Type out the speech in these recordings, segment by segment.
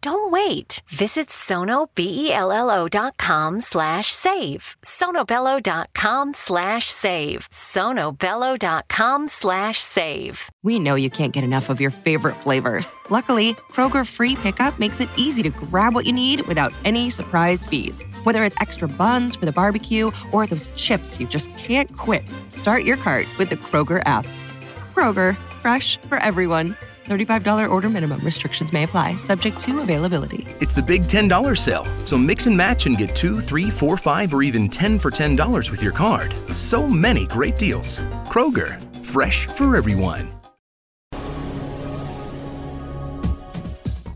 Don't wait. Visit sonobello.com slash save. sonobello.com slash save. sonobello.com slash save. We know you can't get enough of your favorite flavors. Luckily, Kroger Free Pickup makes it easy to grab what you need without any surprise fees. Whether it's extra buns for the barbecue or those chips you just can't quit, start your cart with the Kroger app. Kroger, fresh for everyone. $35 order minimum. Restrictions may apply, subject to availability. It's the big $10 sale, so mix and match and get two, three, four, five, or even 10 for $10 with your card. So many great deals. Kroger, fresh for everyone.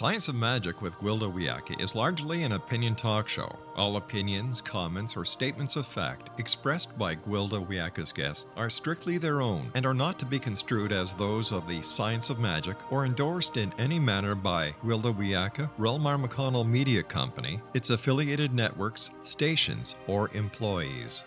Science of Magic with Gwilda Wiyaka is largely an opinion talk show. All opinions, comments, or statements of fact expressed by Gwilda Wiyaka's guests are strictly their own and are not to be construed as those of the Science of Magic or endorsed in any manner by Gwilda Wiyaka, Relmar McConnell Media Company, its affiliated networks, stations, or employees.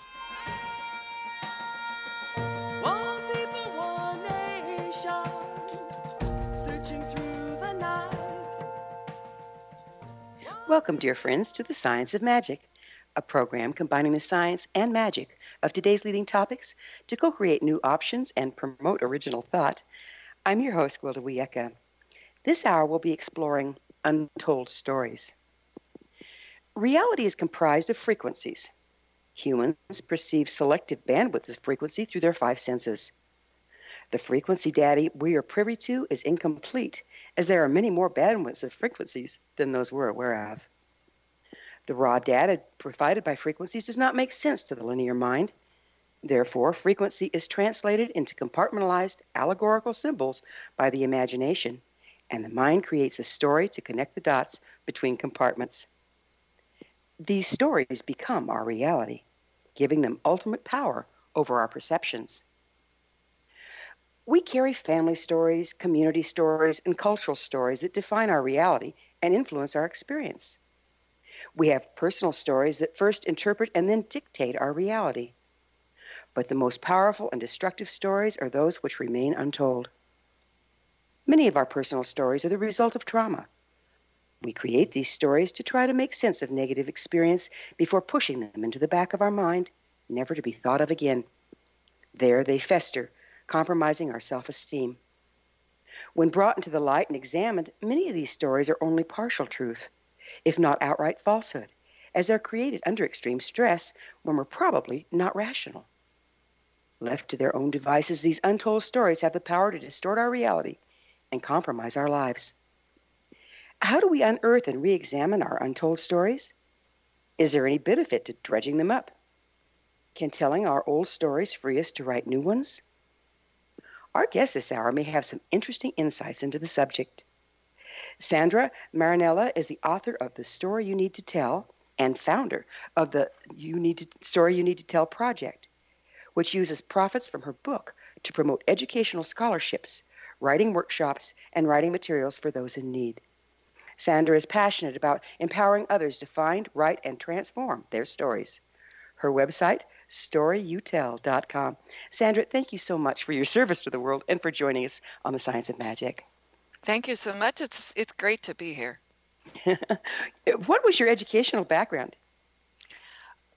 Welcome, dear friends, to the Science of Magic, a program combining the science and magic of today's leading topics to co create new options and promote original thought. I'm your host, Gwilda Wiyaka. This hour we'll be exploring untold stories. Reality is comprised of frequencies. Humans perceive selective bandwidth of frequency through their five senses. The frequency data we are privy to is incomplete, as there are many more bandwidths of frequencies than those we're aware of. The raw data provided by frequencies does not make sense to the linear mind. Therefore, frequency is translated into compartmentalized allegorical symbols by the imagination, and the mind creates a story to connect the dots between compartments. These stories become our reality, giving them ultimate power over our perceptions. We carry family stories, community stories, and cultural stories that define our reality and influence our experience. We have personal stories that first interpret and then dictate our reality. But the most powerful and destructive stories are those which remain untold. Many of our personal stories are the result of trauma. We create these stories to try to make sense of negative experience before pushing them into the back of our mind, never to be thought of again. There they fester, compromising our self esteem. When brought into the light and examined, many of these stories are only partial truth, if not outright falsehood, as they're created under extreme stress when we're probably not rational. Left to their own devices, these untold stories have the power to distort our reality and compromise our lives. How do we unearth and re examine our untold stories? Is there any benefit to dredging them up? Can telling our old stories free us to write new ones? Our guest this hour may have some interesting insights into the subject. Sandra Marinella is the author of The Story You Need to Tell and founder of the You Need to, Story You Need to Tell project, which uses profits from her book to promote educational scholarships, writing workshops, and writing materials for those in need. Sandra is passionate about empowering others to find, write, and transform their stories. Her website, storyyouTell.com. Sandra, thank you so much for your service to the world and for joining us on the Science of Magic. Thank you so much. It's it's great to be here. what was your educational background?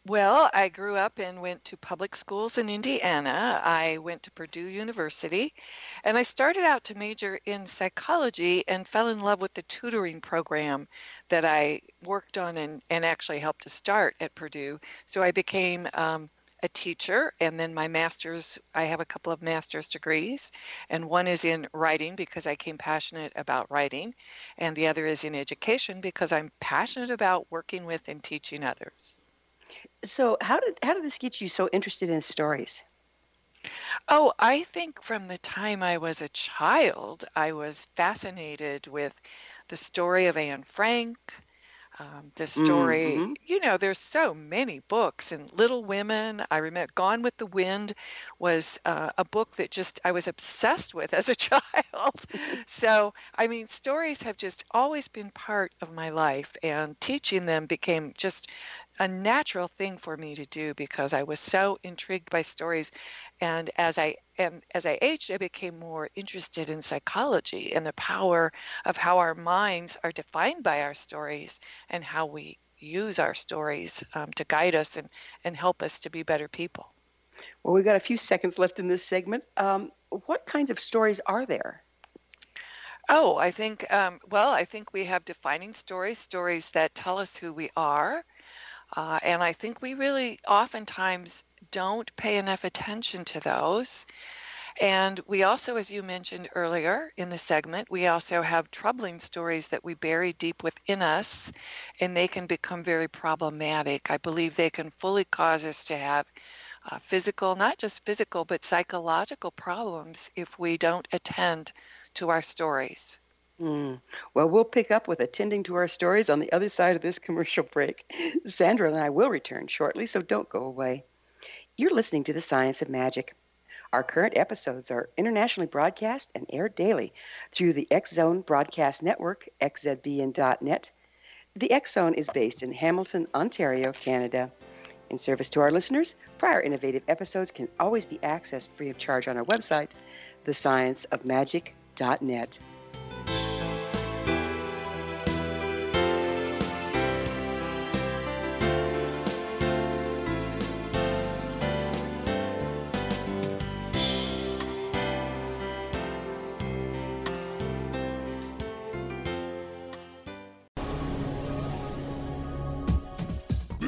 Well, I grew up and went to public schools in Indiana. I went to Purdue University, and I started out to major in psychology and fell in love with the tutoring program that I worked on and, and actually helped to start at Purdue. So I became um, a teacher, and then my master's, I have a couple of master's degrees, and one is in writing because I became passionate about writing, and the other is in education because I'm passionate about working with and teaching others. So, how did how did this get you so interested in stories? Oh, I think from the time I was a child, I was fascinated with the story of Anne Frank, um, the story, Mm-hmm. you know, there's so many books and Little Women. I remember Gone with the Wind was uh, a book that just I was obsessed with as a child. so, I mean, stories have just always been part of my life, and teaching them became just a natural thing for me to do because I was so intrigued by stories and as I and as I aged I became more interested in psychology and the power of how our minds are defined by our stories and how we use our stories um, to guide us and, and help us to be better people. Well, we've got a few seconds left in this segment. Um, what kinds of stories are there? Oh, I think, um, well, I think we have defining stories, stories that tell us who we are. Uh, and I think we really oftentimes don't pay enough attention to those. And we also, as you mentioned earlier in the segment, we also have troubling stories that we bury deep within us, and they can become very problematic. I believe they can fully cause us to have uh, physical, not just physical, but psychological problems if we don't attend to our stories. Mm. Well, we'll pick up with attending to our stories on the other side of this commercial break. Sandra and I will return shortly, so don't go away. You're listening to The Science of Magic. Our current episodes are internationally broadcast and aired daily through the X Zone Broadcast Network, xzbn.net. The X Zone is based in Hamilton, Ontario, Canada. In service to our listeners, prior innovative episodes can always be accessed free of charge on our website, thescienceofmagic.net.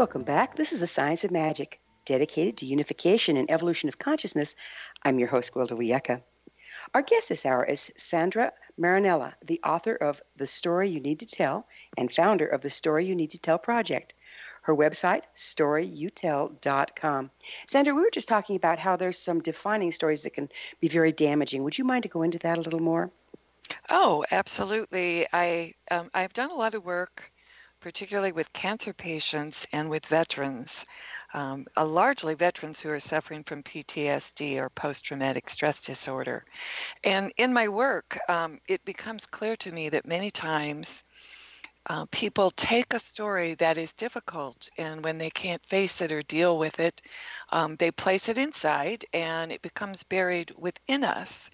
Welcome back. This is the Science of Magic, dedicated to unification and evolution of consciousness. I'm your host, Gwilda Wiyaka. Our guest this hour is Sandra Marinella, the author of The Story You Need to Tell and founder of the Story You Need to Tell project. Her website, storyyouTell.com. Sandra, we were just talking about how there's some defining stories that can be very damaging. Would you mind to go into that a little more? Oh, absolutely. I um, I've done a lot of work, particularly with cancer patients and with veterans, um, uh, largely veterans who are suffering from PTSD or post-traumatic stress disorder. And in my work, um, it becomes clear to me that many times uh, people take a story that is difficult, and when they can't face it or deal with it, um, they place it inside, and it becomes buried within us.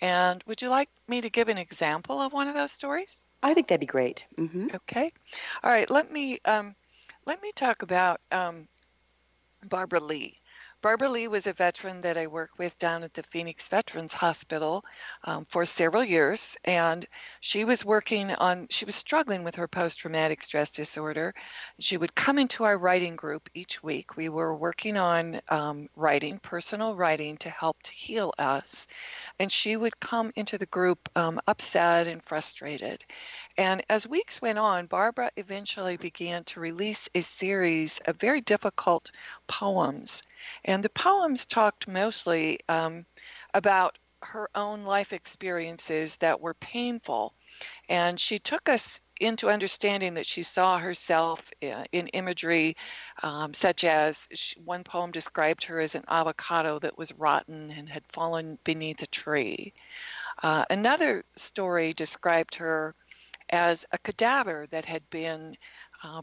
And would you like me to give an example of one of those stories? I think that'd be great. hmm Okay. All right. Let me um, let me talk about um, Barbara Lee. Barbara Lee was a veteran that I worked with down at the Phoenix Veterans Hospital um, for several years, and she was working on. She was struggling with her post-traumatic stress disorder. She would come into our writing group each week. We were working on um, writing, personal writing, to help to heal us, and she would come into the group um, upset and frustrated. And as weeks went on, Barbara eventually began to release a series of very difficult poems. And the poems talked mostly um, about her own life experiences that were painful. And she took us into understanding that she saw herself uh, in imagery um, such as she, one poem described her as an avocado that was rotten and had fallen beneath a tree. Uh, another story described her as a cadaver that had been uh,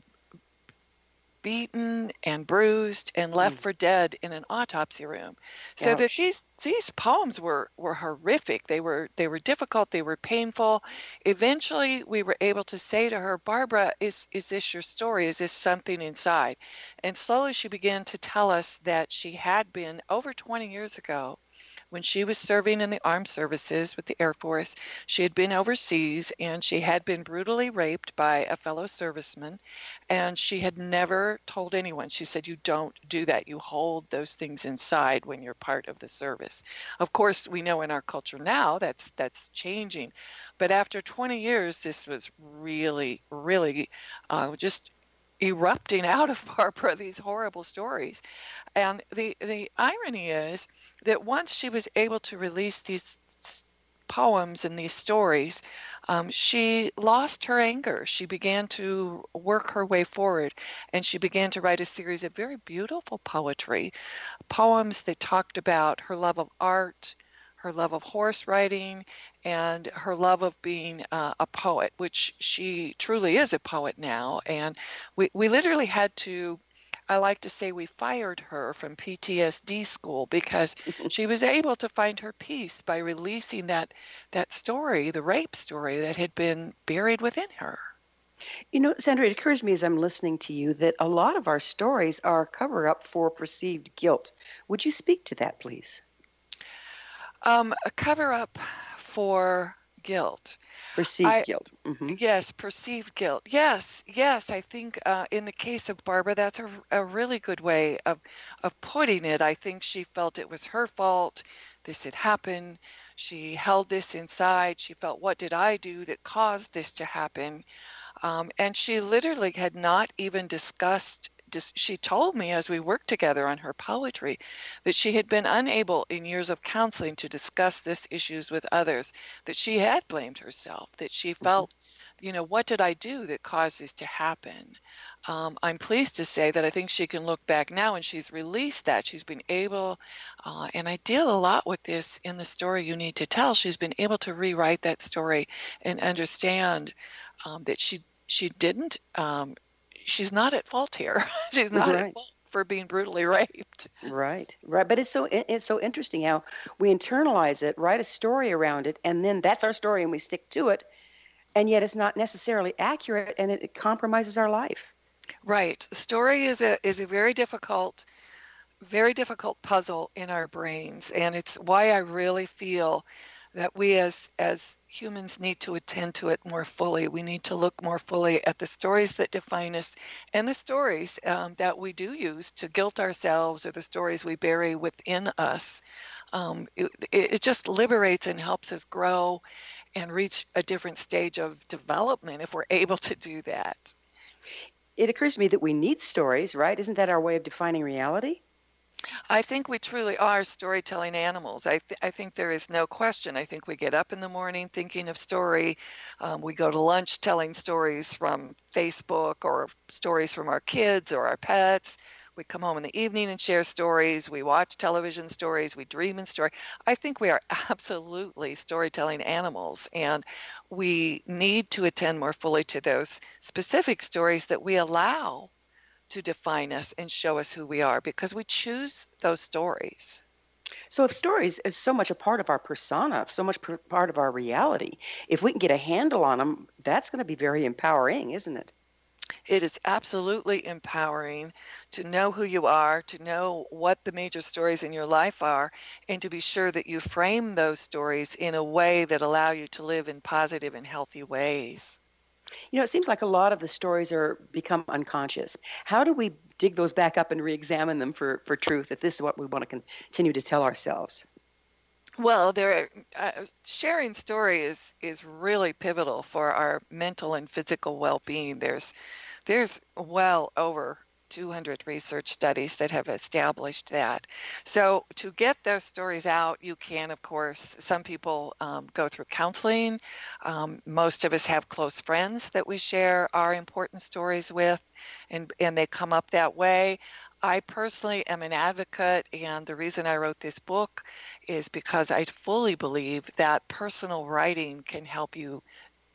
beaten and bruised and left Mm. for dead in an autopsy room. So that these these poems were were horrific. They were they were difficult. They were painful. Eventually, we were able to say to her, Barbara, is is this your story? Is this something inside? And slowly, she began to tell us that she had been over 20 years ago when she was serving in the armed services with the Air Force. She had been overseas and she had been brutally raped by a fellow serviceman, and she had never told anyone. She said, You don't do that. You hold those things inside when you're part of the service. Of course, we know in our culture now that's that's changing. But after 20 years, this was really, really uh, just erupting out of Barbara these horrible stories. And the the irony is that once she was able to release these poems and these stories, um, she lost her anger. She began to work her way forward, and she began to write a series of very beautiful poetry, poems that talked about her love of art, her love of horse riding, and her love of being uh, a poet, which she truly is a poet now. And we, we literally had to I like to say we fired her from PTSD school because she was able to find her peace by releasing that that story, the rape story that had been buried within her. You know, Sandra, it occurs to me as I'm listening to you that a lot of our stories are cover up for perceived guilt. Would you speak to that, please? Um, a cover up for guilt. Perceived I- guilt. hmm Yes, perceived guilt. Yes, yes. I think uh, in the case of Barbara, that's a, a really good way of of putting it. I think she felt it was her fault. This had happened. She held this inside. She felt, what did I do that caused this to happen? Um, and she literally had not even discussed. Dis- she told me as we worked together on her poetry that she had been unable in years of counseling to discuss this issues with others, that she had blamed herself, that she felt, you know, what did I do that caused this to happen? Um, I'm pleased to say that I think she can look back now and she's released that. She's been able, uh, and I deal a lot with this in the story you need to tell. She's been able to rewrite that story and understand um, that she she didn't. Um, she's not at fault here. she's not Right. at fault for being brutally raped. Right, right. But it's so it's so interesting how we internalize it, write a story around it, and then that's our story, and we stick to it. And yet, it's not necessarily accurate, and it, it compromises our life. Right. Story is a is a very difficult very difficult puzzle in our brains and it's why I really feel that we as as humans need to attend to it more fully. We need to look more fully at the stories that define us and the stories um, that we do use to guilt ourselves or the stories we bury within us. Um, it, it just liberates and helps us grow and reach a different stage of development if we're able to do that. It occurs to me that we need stories, right? Isn't that our way of defining reality? I think we truly are storytelling animals. I, th- I think there is no question. I think we get up in the morning thinking of story. Um, we go to lunch telling stories from Facebook or stories from our kids or our pets. We come home in the evening and share stories. We watch television stories. We dream in story. I think we are absolutely storytelling animals, and we need to attend more fully to those specific stories that we allow to define us and show us who we are because we choose those stories. So, if stories is so much a part of our persona, so much per- part of our reality, if we can get a handle on them, that's going to be very empowering, isn't it? It is absolutely empowering to know who you are, to know what the major stories in your life are, and to be sure that you frame those stories in a way that allow you to live in positive and healthy ways. You know, it seems like a lot of the stories are become unconscious. How do we dig those back up and re-examine them for for truth? If this is what we want to continue to tell ourselves. Well, there, uh, sharing story is is really pivotal for our mental and physical well-being. There's there's well over 200 research studies that have established that. So to get those stories out, you can, of course, some people um, go through counseling. Um, most of us have close friends that we share our important stories with, and and they come up that way. I personally am an advocate, and the reason I wrote this book is because I fully believe that personal writing can help you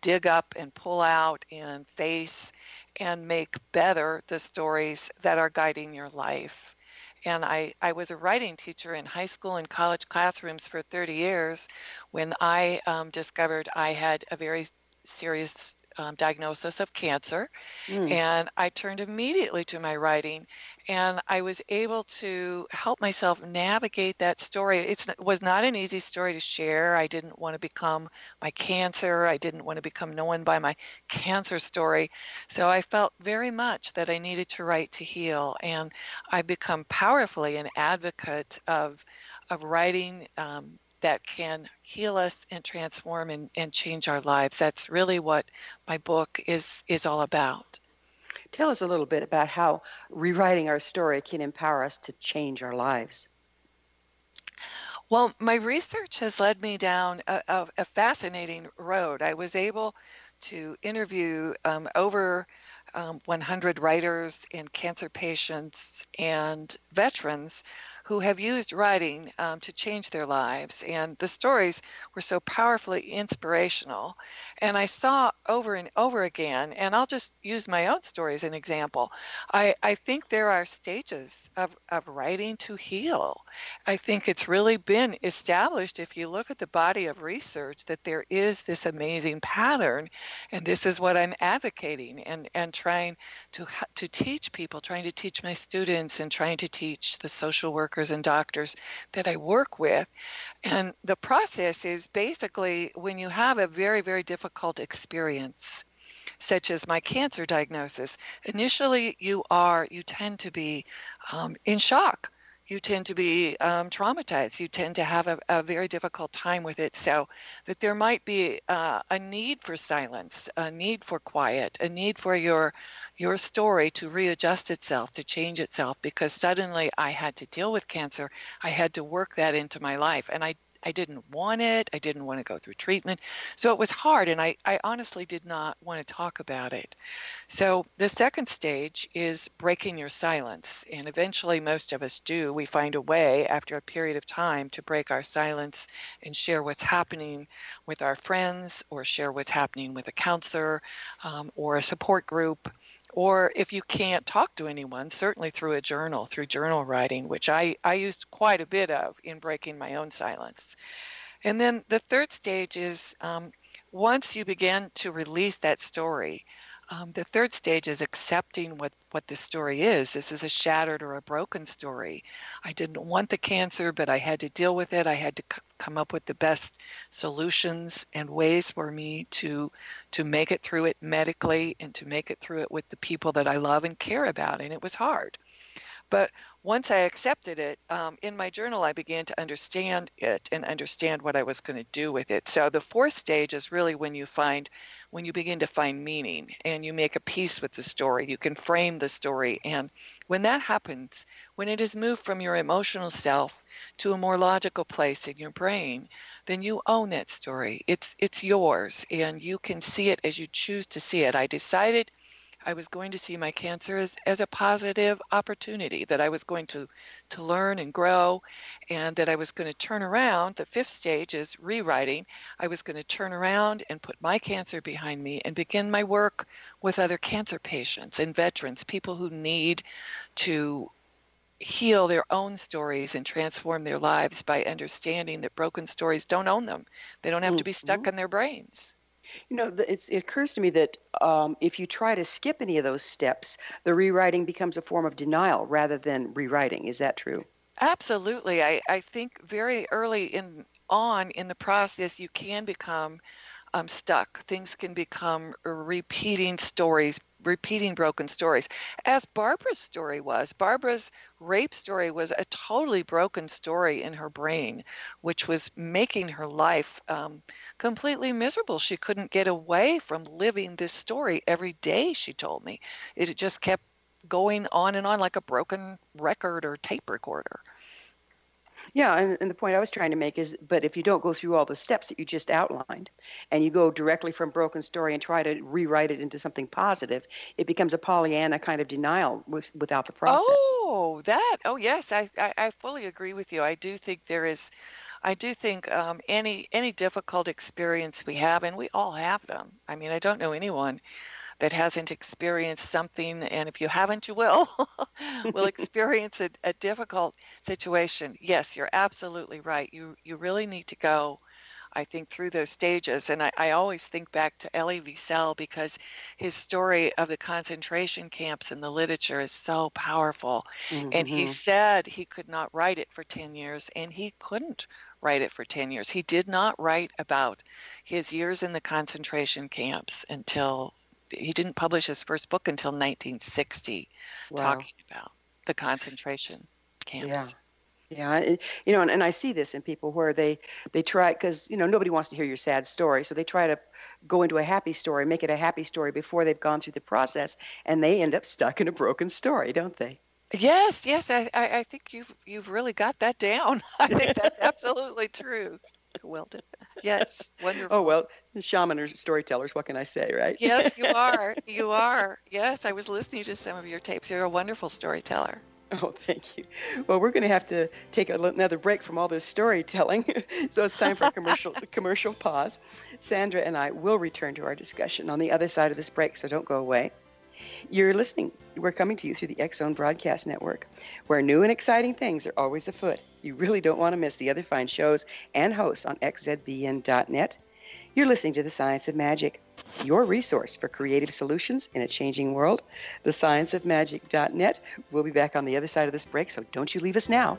dig up and pull out and face and make better the stories that are guiding your life. And I, I was a writing teacher in high school and college classrooms for 30 years when I um, discovered I had a very serious um, diagnosis of cancer. Mm. And I turned immediately to my writing, and I was able to help myself navigate that story. It's, it was not an easy story to share. I didn't want to become my cancer, I didn't want to become known by my cancer story. So I felt very much that I needed to write to heal, and I become powerfully an advocate of of writing um, that can heal us and transform and, and change our lives. That's really what my book is is all about. Tell us a little bit about how rewriting our story can empower us to change our lives. Well, my research has led me down a, a, a fascinating road. I was able to interview um, over um, 100 writers and cancer patients and veterans who have used writing um, to change their lives. And the stories were so powerfully inspirational. And I saw over and over again, and I'll just use my own story as an example. I, I think there are stages of, of writing to heal. I think it's really been established, if you look at the body of research, that there is this amazing pattern. And this is what I'm advocating and, and trying to, to teach people, trying to teach my students, and trying to teach the social workers and doctors that I work with. And the process is basically when you have a very, very difficult experience, such as my cancer diagnosis, initially you are, you tend to be um, in shock. You tend to be um, traumatized. You tend to have a, a, very difficult time with it. So, that there might be uh, a need for silence, a need for quiet, a need for your your story to readjust itself, to change itself, because suddenly I had to deal with cancer. I had to work that into my life. And I, I didn't want it. I didn't want to go through treatment. So it was hard. And I, I honestly did not want to talk about it. So the second stage is breaking your silence. And eventually, most of us do. We find a way after a period of time to break our silence and share what's happening with our friends or share what's happening with a counselor um, or a support group or if you can't talk to anyone, certainly through a journal, through journal writing, which I, I used quite a bit of in breaking my own silence. And then the third stage is um, once you begin to release that story, um, the third stage is accepting what, what the story is. This is a shattered or a broken story. I didn't want the cancer, but I had to deal with it. I had to c- come up with the best solutions and ways for me to to make it through it medically and to make it through it with the people that I love and care about. And it was hard. But once I accepted it, um, in my journal, I began to understand it and understand what I was going to do with it. So the fourth stage is really when you find, when you begin to find meaning and you make a peace with the story. You can frame the story. And when that happens, when it is moved from your emotional self to a more logical place in your brain, then you own that story. It's it's yours, and you can see it as you choose to see it. I decided I was going to see my cancer as, as a positive opportunity, that I was going to, to learn and grow, and that I was going to turn around. The fifth stage is rewriting. I was going to turn around and put my cancer behind me and begin my work with other cancer patients and veterans, people who need to heal their own stories and transform their lives by understanding that broken stories don't own them. They don't have to be stuck Mhm. in their brains. You know, it occurs to me that um, if you try to skip any of those steps, the rewriting becomes a form of denial rather than rewriting. Is that true? Absolutely. I, I think very early in on in the process you can become um, stuck. Things can become repeating stories, repeating broken stories. As Barbara's story was, Barbara's rape story was a totally broken story in her brain, which was making her life um, completely miserable. She couldn't get away from living this story every day, she told me. It just kept going on and on like a broken record or tape recorder. Yeah, and, and the point I was trying to make is, but if you don't go through all the steps that you just outlined, and you go directly from broken story and try to rewrite it into something positive, it becomes a Pollyanna kind of denial with, without the process. Oh, that. Oh, yes. I, I, I fully agree with you. I do think there is, I do think um, any any difficult experience we have, and we all have them. I mean, I don't know anyone that hasn't experienced something, and if you haven't, you will. will experience a, a difficult situation. Yes, you're absolutely right. You you really need to go. I think through those stages, and I, I always think back to Elie Wiesel because his story of the concentration camps in the literature is so powerful. And he Mhm. said he could not write it for 10 years, and he couldn't write it for 10 years. He did not write about his years in the concentration camps until he didn't publish his first book until 1960, Wow. talking about the concentration camps. Yeah. Yeah, it- you know, and, and I see this in people where they they try because you know nobody wants to hear your sad story, so they try to go into a happy story, make it a happy story before they've gone through the process, and they end up stuck in a broken story, don't they? Yes, yes, I, I, I think you've you've really got that down. I think that's absolutely true, Wilton. Yes, wonderful. Oh well, shaman or storytellers, what can I say, right? Yes, you are. You are. Yes, I was listening to some of your tapes. You're a wonderful storyteller. Oh, thank you. Well, we're going to have to take another break from all this storytelling, so it's time for a commercial commercial pause. Sandra and I will return to our discussion on the other side of this break, so don't go away. You're listening. We're coming to you through the Zone Broadcast Network, where new and exciting things are always afoot. You really don't want to miss the other fine shows and hosts on xzbn.net. You're listening to The Science of Magic, your resource for creative solutions in a changing world. TheScienceOfMagic.net. We'll be back on the other side of this break, so don't you leave us now.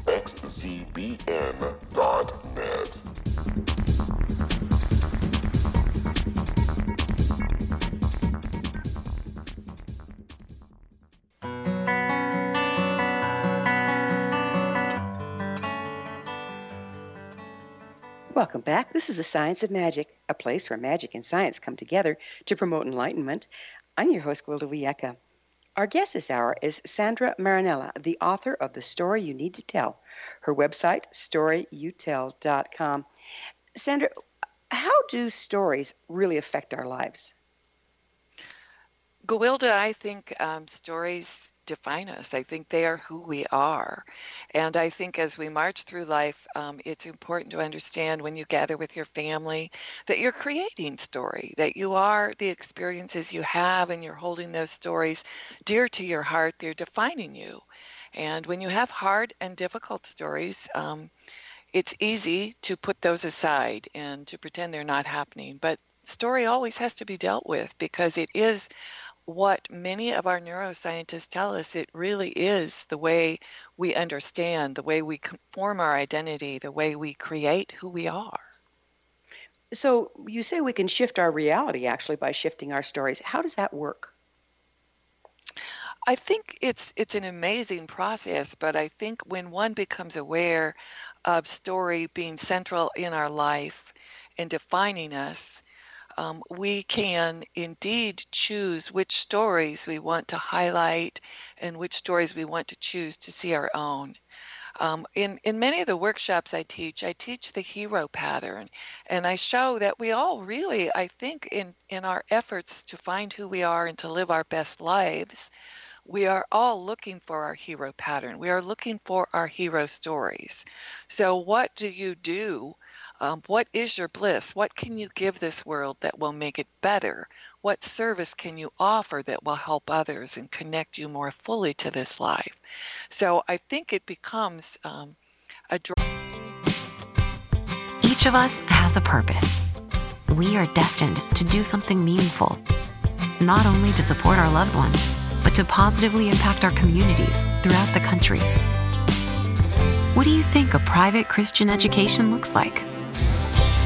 xzbn.net. Welcome back. This is The Science of Magic, a place where magic and science come together to promote enlightenment. I'm your host, Gwilda Wiyaka. Our guest this hour is Sandra Marinella, the author of The Story You Need to Tell. Her website, storyyouTell.com. Sandra, how do stories really affect our lives? Gwilda, I think um, stories define us. I think they are who we are. And I think as we march through life, um, it's important to understand when you gather with your family that you're creating story, that you are the experiences you have, and you're holding those stories dear to your heart. They're defining you. And when you have hard and difficult stories, um, it's easy to put those aside and to pretend they're not happening. But story always has to be dealt with because it is what many of our neuroscientists tell us it really is the way we understand, the way we form our identity, the way we create who we are. So you say we can shift our reality actually by shifting our stories. How does that work? I think it's it's an amazing process, but I think when one becomes aware of story being central in our life and defining us, um, we can indeed choose which stories we want to highlight and which stories we want to choose to see our own. Um, in, in many of the workshops I teach, I teach the hero pattern, and I show that we all really, I think, in, in our efforts to find who we are and to live our best lives, we are all looking for our hero pattern. We are looking for our hero stories. So, what do you do um, what is your bliss? What can you give this world that will make it better? What service can you offer that will help others and connect you more fully to this life? So I think it becomes um, a. Each of us has a purpose. We are destined to do something meaningful, not only to support our loved ones, but to positively impact our communities throughout the country. What do you think a private Christian education looks like?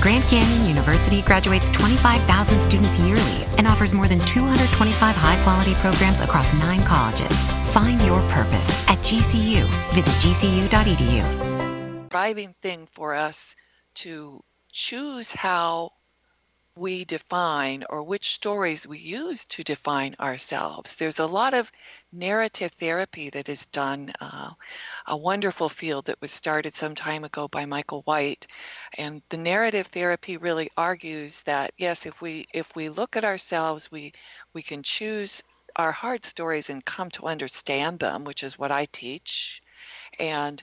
Grand Canyon University graduates 25,000 students yearly and offers more than 225 high quality programs across nine colleges. Find your purpose at GCU. Visit gcu.edu. Driving thing for us to choose how we define or which stories we use to define ourselves. There's a lot of narrative therapy that is done, uh, a wonderful field that was started some time ago by Michael White. And the narrative therapy really argues that yes, if we if we look at ourselves, we we can choose our hard stories and come to understand them, which is what I teach. And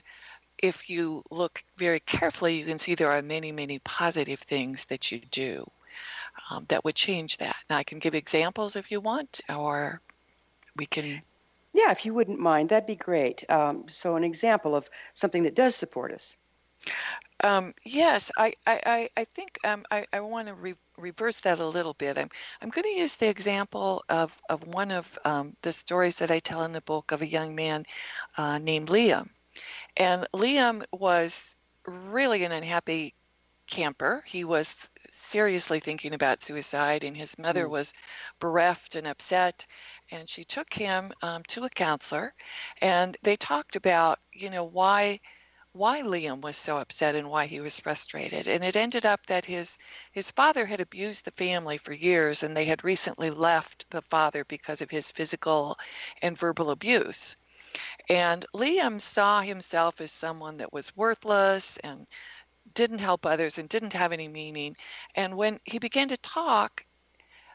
if you look very carefully, you can see there are many, many positive things that you do um, that would change that. And I can give examples if you want, or we can. Yeah, if you wouldn't mind, that'd be great. Um, so, an example of something that does support us. Um, yes, I, I, I think um, I, I want to re- reverse that a little bit. I'm, I'm going to use the example of, of one of um, the stories that I tell in the book of a young man uh, named Liam. And Liam was really an unhappy camper. He was seriously thinking about suicide, and his mother mm. was bereft and upset. And she took him um, to a counselor, and they talked about, you know, why why Liam was so upset and why he was frustrated. And it ended up that his his father had abused the family for years, and they had recently left the father because of his physical and verbal abuse. And Liam saw himself as someone that was worthless and didn't help others and didn't have any meaning. And when he began to talk,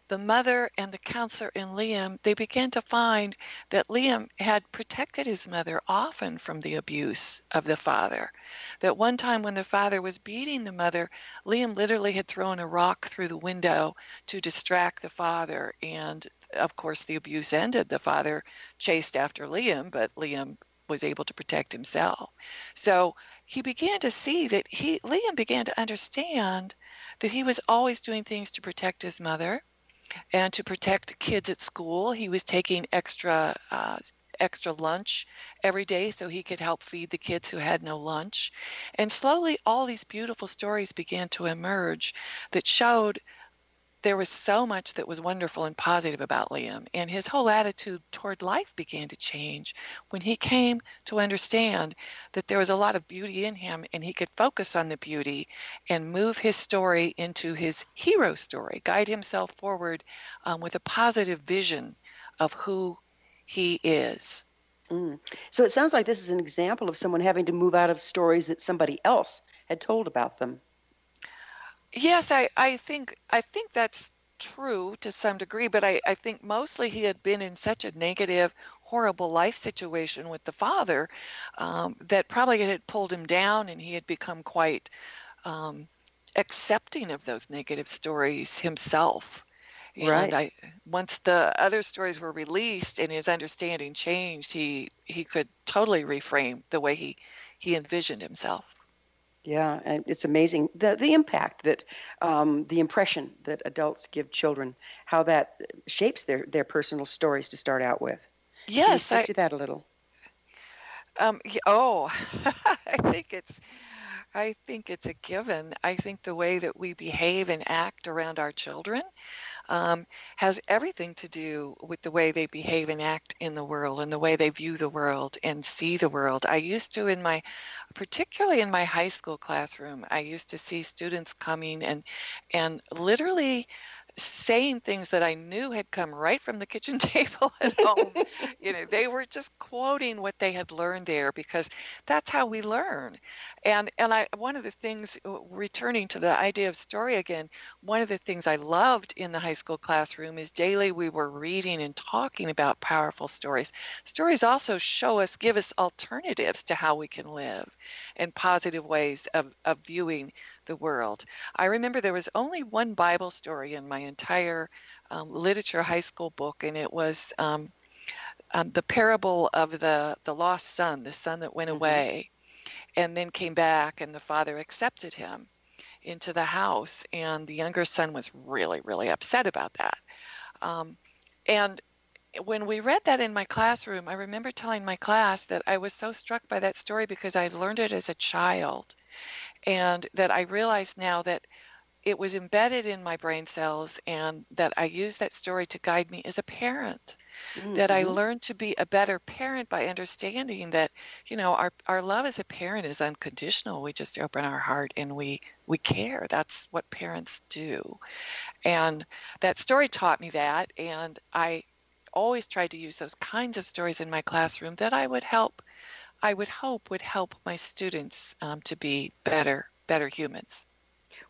the mother and the counselor in Liam, they began to find that Liam had protected his mother often from the abuse of the father. That one time when the father was beating the mother, Liam literally had thrown a rock through the window to distract the father. And of course, the abuse ended. The father chased after Liam, but Liam was able to protect himself. So he began to see that he Liam began to understand that he was always doing things to protect his mother and to protect kids at school. He was taking extra uh, extra lunch every day so he could help feed the kids who had no lunch. And slowly, all these beautiful stories began to emerge that showed there was so much that was wonderful and positive about Liam, and his whole attitude toward life began to change when he came to understand that there was a lot of beauty in him and he could focus on the beauty and move his story into his hero story, guide himself forward um, with a positive vision of who he is. Mm. So it sounds like this is an example of someone having to move out of stories that somebody else had told about them. Yes, I, I think I think that's true to some degree, but I, I think mostly he had been in such a negative, horrible life situation with the father um, that probably it had pulled him down and he had become quite um, accepting of those negative stories himself. And Right. I once the other stories were released and his understanding changed, he he could totally reframe the way he he envisioned himself. Yeah, and it's amazing the the impact that um, the impression that adults give children, how that shapes their their personal stories to start out with. Yes, I to that a little? um oh, I think it's I think it's a given. I think the way that we behave and act around our children um, has everything to do with the way they behave and act in the world and the way they view the world and see the world. I used to, in my, particularly in my high school classroom, I used to see students coming and, and literally saying things that I knew had come right from the kitchen table at home. you know, they were just quoting what they had learned there because that's how we learn. And and I one of the things uh, returning to the idea of story again, one of the things I loved in the high school classroom is daily we were reading and talking about powerful stories. Stories also show us give us alternatives to how we can live and positive ways of, of viewing the world. I remember there was only one Bible story in my entire um, literature high school book, and it was um, um, the parable of the the lost son, the son that went Mhm. away, and then came back, and the father accepted him into the house, and the younger son was really really upset about that. Um, and when we read that in my classroom, I remember telling my class that I was so struck by that story because I learned it as a child and that I realize now that it was embedded in my brain cells and that I use that story to guide me as a parent. That I Mhm. learned to be a better parent by understanding that, you know, our, our love as a parent is unconditional. We just open our heart and we we care. That's what parents do. And that story taught me that and I always tried to use those kinds of stories in my classroom that I would help I would hope would help my students um, to be better, better humans.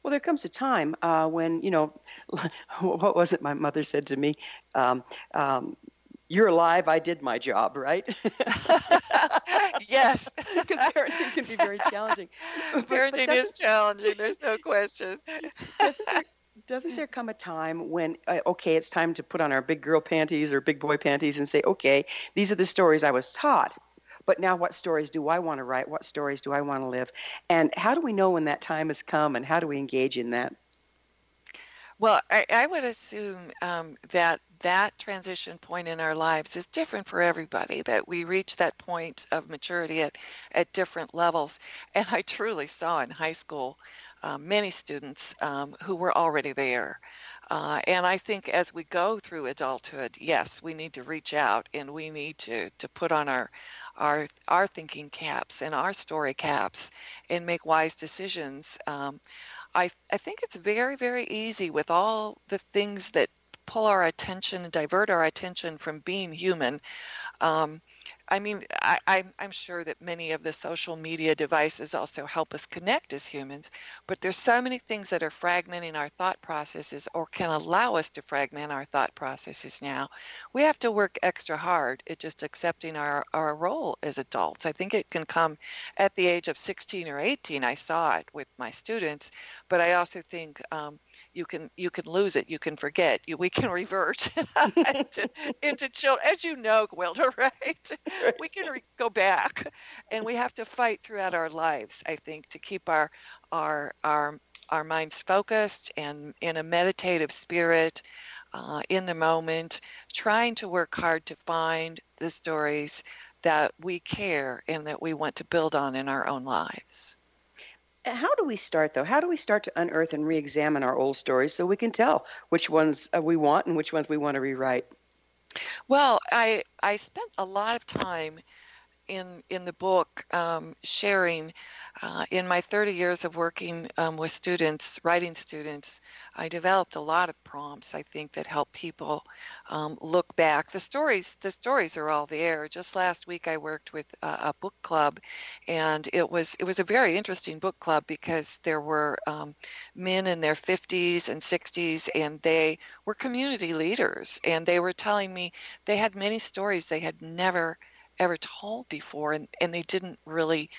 Well, there comes a time uh, when you know, what was it my mother said to me? Um, um, you're alive. I did my job, right? yes, Because parenting can be very challenging. But- but parenting is challenging. There's no question. doesn't there, doesn't there come a time when uh, okay it's time to put on our big girl panties or big boy panties and say okay these are the stories i was taught but now what stories do i want to write what stories do i want to live and how do we know when that time has come and how do we engage in that Well, I, I would assume um, that that transition point in our lives is different for everybody, that we reach that point of maturity at, at different levels. And I truly saw in high school uh, many students um, who were already there. Uh, and I think as we go through adulthood, yes, we need to reach out and we need to, to put on our, our, our thinking caps and our story caps and make wise decisions. Um, I, I think it's very, very easy with all the things that pull our attention and divert our attention from being human. Um, I mean, I, I'm, I'm sure that many of the social media devices also help us connect as humans, but there's so many things that are fragmenting our thought processes or can allow us to fragment our thought processes now. We have to work extra hard at just accepting our, our role as adults. I think it can come at the age of 16 or 18. I saw it with my students, but I also think um, you can you can lose it, you can forget, you, we can revert into, into children, as you know, Gwilda, right? We can re- go back, and we have to fight throughout our lives. I think to keep our our our our minds focused and in a meditative spirit, uh, in the moment, trying to work hard to find the stories that we care and that we want to build on in our own lives. How do we start though? How do we start to unearth and re-examine our old stories so we can tell which ones uh, we want and which ones we want to rewrite? Well, I I spent a lot of time in in the book um, sharing uh, in my 30 years of working um, with students writing students i developed a lot of prompts i think that help people um, look back. The stories the stories are all there. Just last week i worked with a, a book club and it was it was a very interesting book club because there were um, men in their 50s and 60s and they were community leaders and they were telling me they had many stories they had never ever told before and, and they didn't really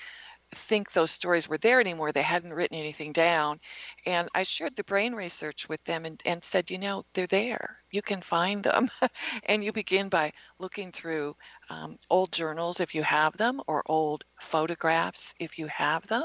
think those stories were there anymore they hadn't written anything down and i shared the brain research with them and, and said you know they're there you can find them. And you begin by looking through um, old journals if you have them or old photographs if you have them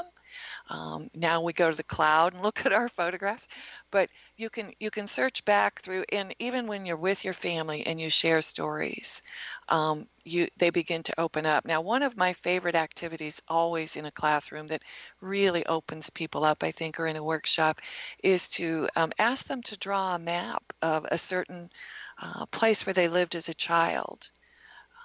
um, now we go to the cloud and look at our photographs, but you can you can search back through, and even when you're with your family and you share stories, um, you they begin to open up. Now, one of my favorite activities, always in a classroom, that really opens people up, I think, or in a workshop, is to um, ask them to draw a map of a certain uh, place where they lived as a child.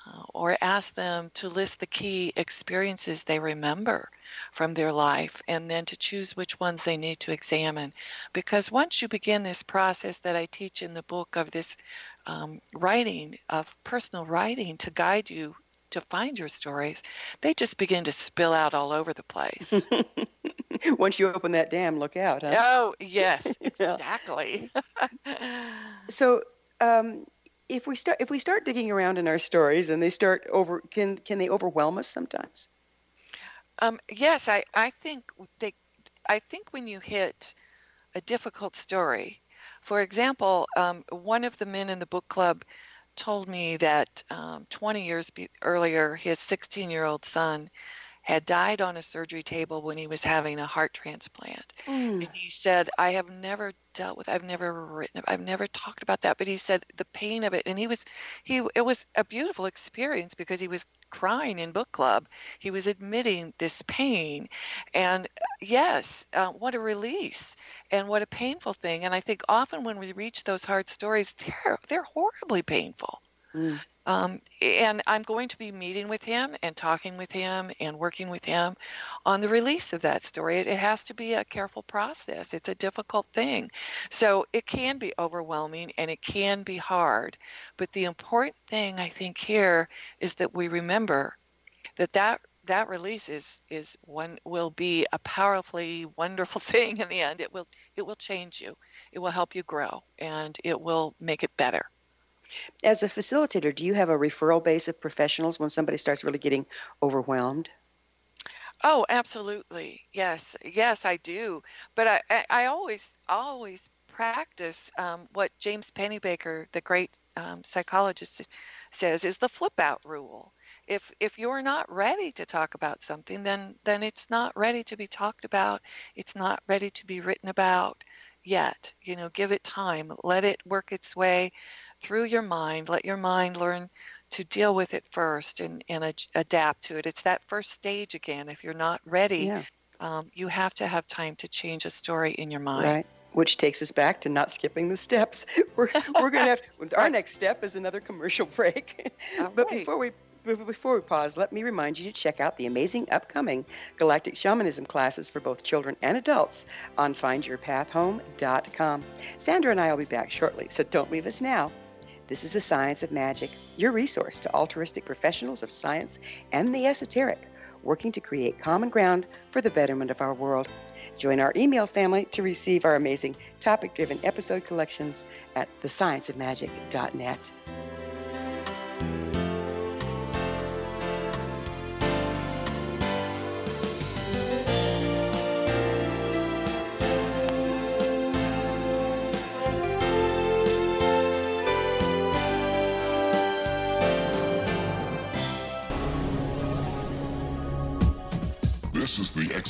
Uh, or ask them to list the key experiences they remember from their life and then to choose which ones they need to examine. Because once you begin this process that I teach in the book of this um, writing, of personal writing to guide you to find your stories, they just begin to spill out all over the place. Once you open that dam, look out, huh? Oh, yes, exactly. so, um, if we start if we start digging around in our stories and they start over can can they overwhelm us sometimes? Um, yes, I, I think they I think when you hit a difficult story, for example, um, one of the men in the book club told me that um, 20 years be- earlier, his 16 year old son had died on a surgery table when he was having a heart transplant. Mm. And he said, I have never dealt with, I've never written, I've never talked about that. But he said the pain of it, and he was, he, it was a beautiful experience because he was crying in book club. He was admitting this pain. And uh, yes, uh, what a release and what a painful thing. And I think often when we reach those hard stories, they're, they're horribly painful. Mm. Um, and I'm going to be meeting with him and talking with him and working with him on the release of that story. It, it has to be a careful process. It's a difficult thing. So it can be overwhelming and it can be hard. But the important thing I think here is that we remember that that that release is is one will be a powerfully wonderful thing in the end. It will it will change you. It will help you grow and it will make it better. As a facilitator, do you have a referral base of professionals when somebody starts really getting overwhelmed? Oh, absolutely. Yes, yes, I do. But I, I, I always, always practice um, what James Pennebaker, the great um, psychologist, says is the flip out rule. If if you're not ready to talk about something, then then it's not ready to be talked about. It's not ready to be written about yet. You know, give it time. Let it work its way through your mind. Let your mind learn to deal with it first and, and ad- adapt to it. It's that first stage again. If you're not ready, Yeah. um, you have to have time to change a story in your mind. Right. Which takes us back to not skipping the steps. We're, we're going to have our next step is another commercial break. All but right. before we before we pause, let me remind you to check out the amazing upcoming Galactic Shamanism classes for both children and adults on findyourpathhome.com. Sandra and I will be back shortly, so don't leave us now. This is the Science of Magic, your resource to altruistic professionals of science and the esoteric, working to create common ground for the betterment of our world. Join our email family to receive our amazing topic driven episode collections at thescienceofmagic.net.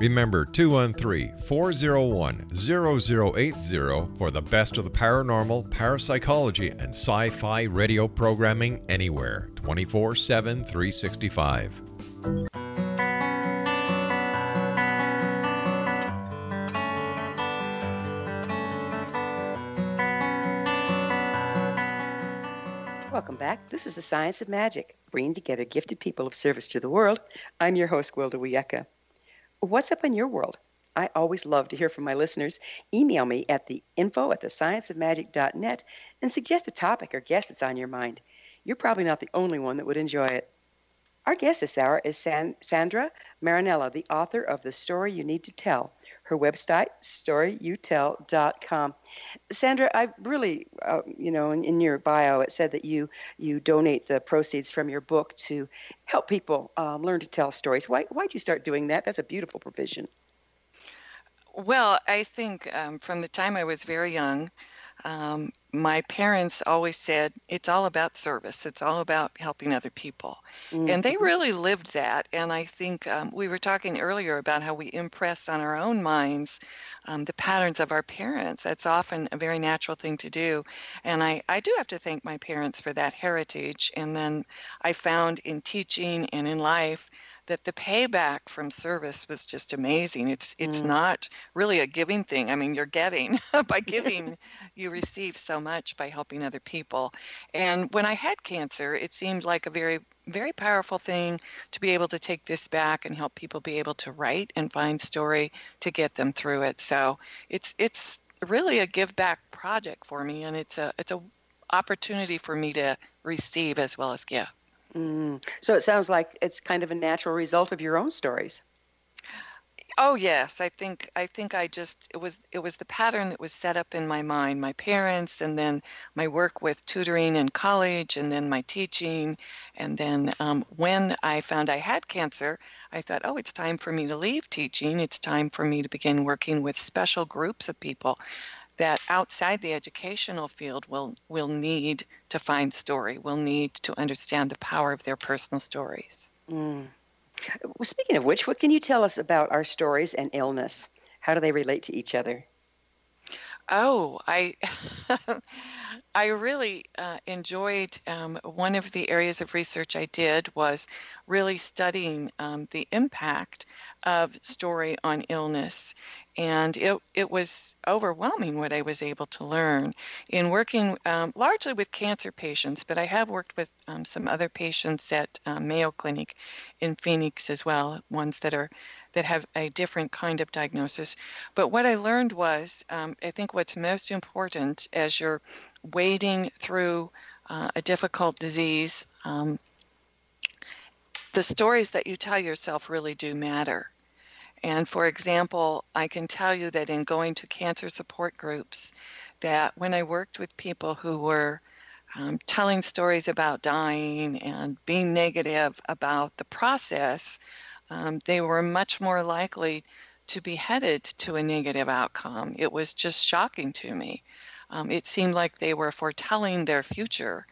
Remember 213 401 0080 for the best of the paranormal, parapsychology, and sci fi radio programming anywhere 24 7 365. Welcome back. This is the Science of Magic, bringing together gifted people of service to the world. I'm your host, Gwilda Wiyaka. What's up in your world? I always love to hear from my listeners. Email me at the info at the scienceofmagic.net and suggest a topic or guest that's on your mind. You're probably not the only one that would enjoy it. Our guest this hour is San- Sandra Marinella, the author of The Story You Need to Tell. Her website, storyyouTell.com. Sandra, I really, uh, you know, in, in, your bio, it said that you you donate the proceeds from your book to help people um, learn to tell stories. Why why'd you start doing that? That's a beautiful provision. Well, I think um, from the time I was very young, um, my parents always said it's all about service it's all about helping other people mm-hmm. and they mm-hmm. really lived that and i think um, we were talking earlier about how we impress on our own minds um, the patterns of our parents that's often a very natural thing to do and I, I do have to thank my parents for that heritage and then i found in teaching and in life that the payback from service was just amazing. It's it's mm. not really a giving thing. I mean, you're getting by giving, you receive so much by helping other people. And when I had cancer, it seemed like a very very powerful thing to be able to take this back and help people be able to write and find story to get them through it. So it's it's really a give back project for me, and it's a it's a opportunity for me to receive as well as give. Mm. So it sounds like it's kind of a natural result of your own stories. Oh yes, I think I think I just it was it was the pattern that was set up in my mind. My parents, and then my work with tutoring in college, and then my teaching, and then um, when I found I had cancer, I thought, oh, it's time for me to leave teaching. It's time for me to begin working with special groups of people that outside the educational field will will need to find story, will need to understand the power of their personal stories. Mm. Well, speaking of which, what can you tell us about our stories and illness? How do they relate to each other? Oh, I I really uh, enjoyed um, one of the areas of research I did was really studying um, the impact of story on illness and it, it was overwhelming what I was able to learn in working um, largely with cancer patients, but I have worked with um, some other patients at um, Mayo Clinic in Phoenix as well, ones that are that have a different kind of diagnosis. But what I learned was, um, I think what's most important as you're wading through uh, a difficult disease, um, the stories that you tell yourself really do matter. And for example, I can tell you that in going to cancer support groups, that when I worked with people who were um, telling stories about dying and being negative about the process, um, they were much more likely to be headed to a negative outcome. It was just shocking to me. Um, it seemed like they were foretelling their future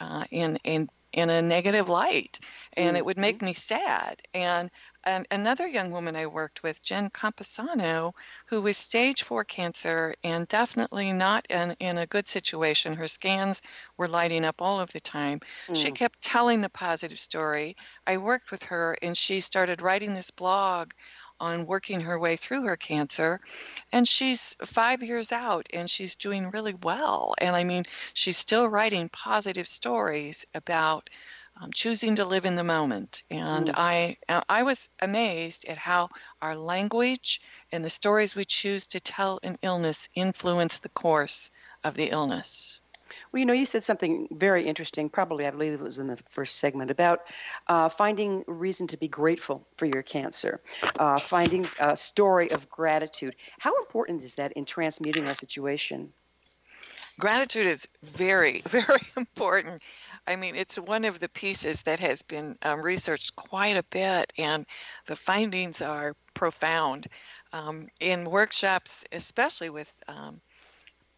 uh, in, in in a negative light and mm-hmm. it would make mm-hmm. me sad and and another young woman I worked with, Jen Camposano, who was stage four cancer and definitely not in, in a good situation. Her scans were lighting up all of the time. She Mm. kept telling the positive story. I worked with her and she started writing this blog on working her way through her cancer. And she's five years out and she's doing really well. And I mean, she's still writing positive stories about um, choosing to live in the moment. And Mm. I, uh, I was amazed at how our language and the stories we choose to tell in illness influence the course of the illness. Well, you know, you said something very interesting, probably, I believe it was in the first segment, about uh, finding reason to be grateful for your cancer, uh, finding a story of gratitude. How important is that in transmuting our situation? Gratitude is very, very important. I mean, it's one of the pieces that has been um, researched quite a bit, and the findings are profound. Um, in workshops, especially with um,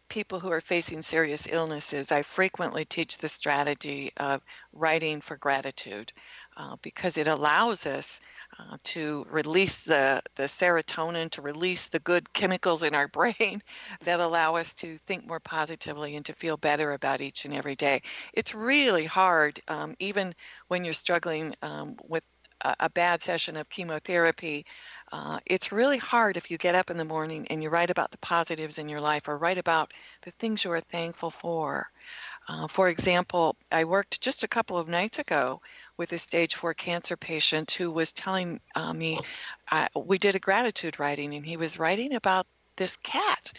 people who are facing serious illnesses, I frequently teach the strategy of writing for gratitude uh, because it allows us uh, to release the, the serotonin, to release the good chemicals in our brain that allow us to think more positively and to feel better about each and every day. It's really hard, um, even when you're struggling um, with a, a bad session of chemotherapy. Uh, it's really hard if you get up in the morning and you write about the positives in your life or write about the things you are thankful for. Uh, for example, I worked just a couple of nights ago with a stage four cancer patient who was telling uh, me uh, we did a gratitude writing, and he was writing about this cat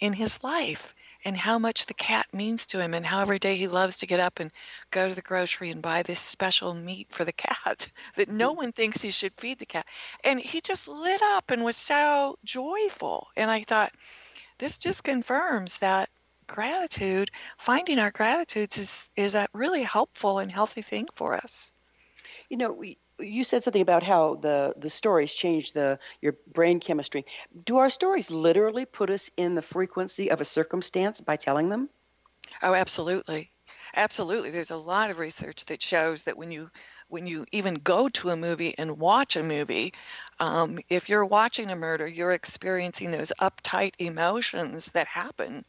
in his life and how much the cat means to him, and how every day he loves to get up and go to the grocery and buy this special meat for the cat that no one thinks he should feed the cat. And he just lit up and was so joyful. And I thought, this just confirms that gratitude, finding our gratitudes is, is a really helpful and healthy thing for us. You know, we, you said something about how the, the stories change the your brain chemistry. Do our stories literally put us in the frequency of a circumstance by telling them? Oh, absolutely. Absolutely. There's a lot of research that shows that when you when you even go to a movie and watch a movie, um, if you're watching a murder, you're experiencing those uptight emotions that happen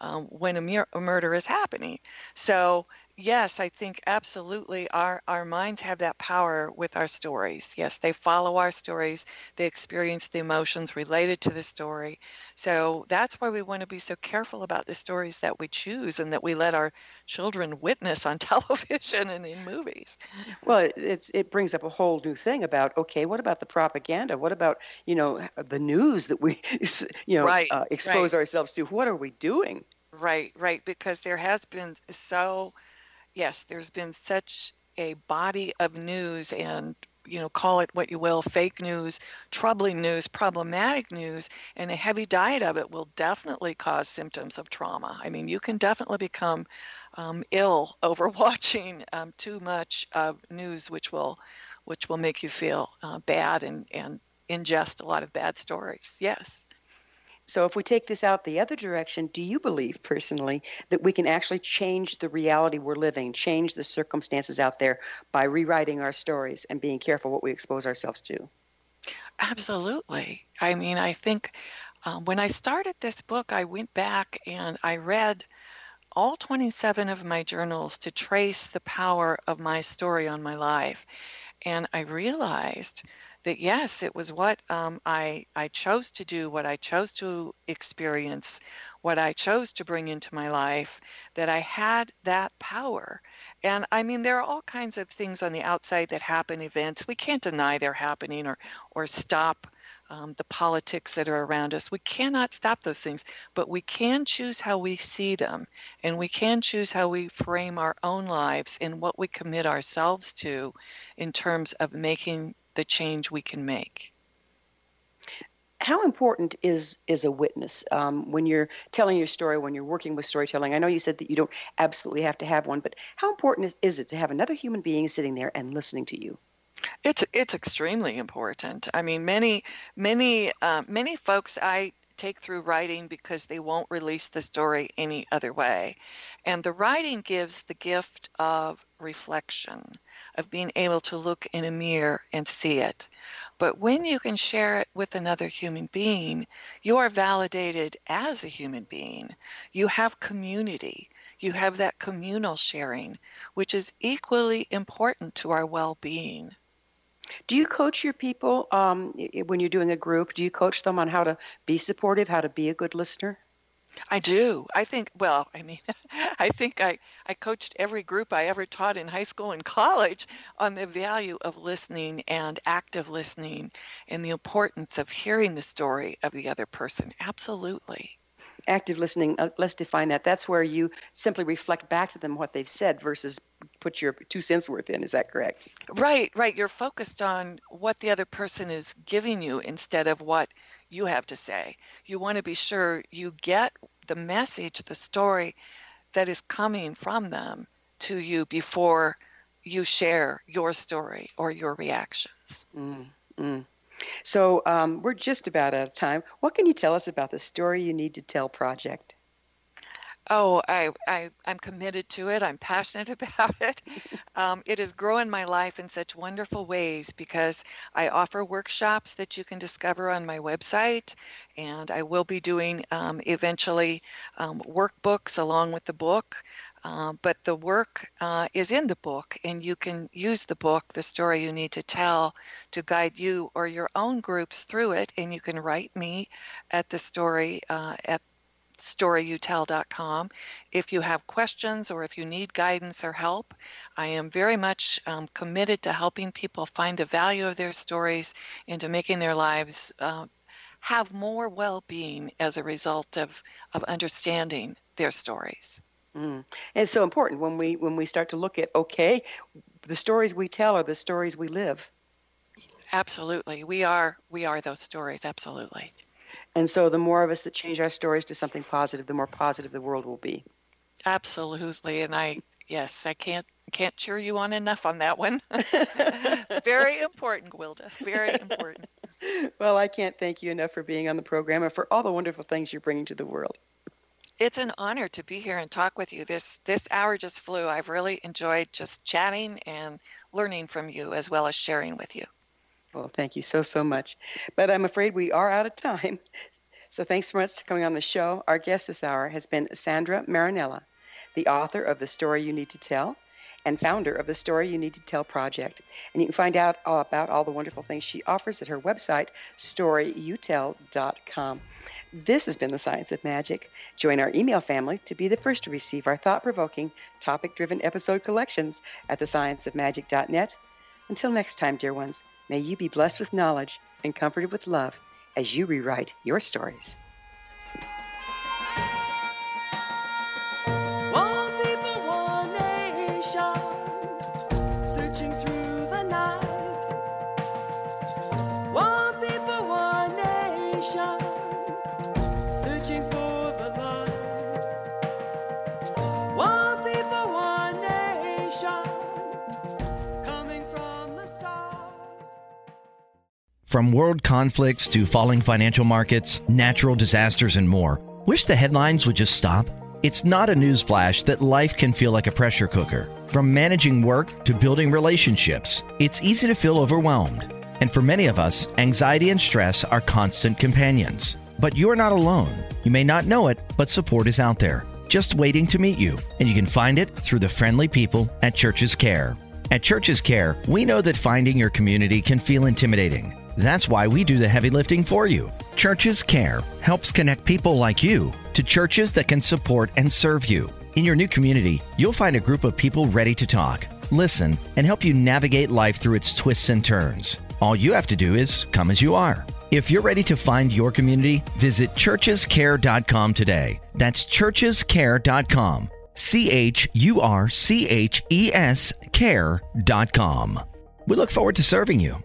um, when a, mur- a murder is happening. So yes, I think absolutely our our minds have that power with our stories. Yes, they follow our stories. They experience the emotions related to the story. So that's why we want to be so careful about the stories that we choose and that we let our children witness on television and in movies. Well, it, it's it brings up a whole new thing about okay, what about the propaganda? What about you know the news that we you know Right, uh, expose right. ourselves to? What are we doing? Right, right, because there has been so yes, there's been such a body of news and you know call it what you will fake news troubling news problematic news and a heavy diet of it will definitely cause symptoms of trauma. I mean you can definitely become um, ill over watching um, too much of news which will which will make you feel uh, bad and and ingest a lot of bad stories. Yes So if we take this out the other direction, do you believe personally that we can actually change the reality we're living, change the circumstances out there by rewriting our stories and being careful what we expose ourselves to? Absolutely. I mean, I think um, when I started this book, I went back and I read all 27 of my journals to trace the power of my story on my life. And I realized that yes, it was what um, I, I chose to do, what I chose to experience, what I chose to bring into my life, that I had that power. And I mean, there are all kinds of things on the outside that happen, events. We can't deny they're happening or, or stop um, the politics that are around us. We cannot stop those things, but we can choose how we see them. And we can choose how we frame our own lives and what we commit ourselves to in terms of making the change we can make. How important is is a witness um, when you're telling your story, when you're working with storytelling? I know you said that you don't absolutely have to have one, but how important is, is it to have another human being sitting there and listening to you? It's it's extremely important. I mean, many many uh, many folks I take through writing because they won't release the story any other way, and the writing gives the gift of reflection, of being able to look in a mirror and see it. But when you can share it with another human being, you are validated as a human being. You have community. You have that communal sharing, which is equally important to our well being. Do you coach your people um, when you're doing a group? Do you coach them on how to be supportive, how to be a good listener? I do. I think, well, I mean, I think I, I coached every group I ever taught in high school and college on the value of listening and active listening and the importance of hearing the story of the other person. Absolutely. Active listening, uh, let's define that. That's where you simply reflect back to them what they've said versus put your two cents worth in. Is that correct? Right, right. You're focused on what the other person is giving you instead of what you have to say. You want to be sure you get the message, the story that is coming from them to you before you share your story or your reactions. Mm. So um, we're just about out of time. What can you tell us about the Story You Need to Tell project? Oh, I, I, I'm committed to it. I'm passionate about it. Um, it is growing my life in such wonderful ways because I offer workshops that you can discover on my website, and I will be doing um, eventually um, workbooks along with the book. Uh, but the work uh, is in the book, and you can use the book, The Story You Need to Tell, to guide you or your own groups through it. And you can write me at the story uh, at storyyouTell.com. If you have questions or if you need guidance or help, I am very much um, committed to helping people find the value of their stories and to making their lives uh, have more well being as a result of, of understanding their stories. Mm. And it's so important when we when we start to look at okay, the stories we tell are the stories we live. Absolutely. We are we are those stories, absolutely. And so the more of us that change our stories to something positive, the more positive the world will be. Absolutely. And I yes, I can't can't cheer you on enough on that one. Very important, Gwilda. Very important. Well, I can't thank you enough for being on the program and for all the wonderful things you're bringing to the world. It's an honor to be here and talk with you. This this hour just flew. I've really enjoyed just chatting and learning from you as well as sharing with you. Well, thank you so, so much. But I'm afraid we are out of time. So thanks so much for coming on the show. Our guest this hour has been Sandra Marinella, the author of The Story You Need to Tell and founder of the Story You Need to Tell project. And you can find out all about all the wonderful things she offers at her website, storyyouTell.com. This has been The Science of Magic. Join our email family to be the first to receive our thought provoking, topic driven episode collections at thescienceofmagic.net. Until next time, dear ones, may you be blessed with knowledge and comforted with love as you rewrite your stories. World conflicts to falling financial markets, natural disasters, and more. Wish the headlines would just stop? It's not a newsflash that life can feel like a pressure cooker. From managing work to building relationships, it's easy to feel overwhelmed. And for many of us, anxiety and stress are constant companions. But you're not alone. You may not know it, but support is out there, just waiting to meet you. And you can find it through the friendly people at Churches Care. At Churches Care, we know that finding your community can feel intimidating. That's why we do the heavy lifting for you. Churches Care helps connect people like you to churches that can support and serve you. In your new community, you'll find a group of people ready to talk, listen, and help you navigate life through its twists and turns. All you have to do is come as you are. If you're ready to find your community, visit churchescare.com today. That's churchescare.com. C H U R C H E S care.com. We look forward to serving you.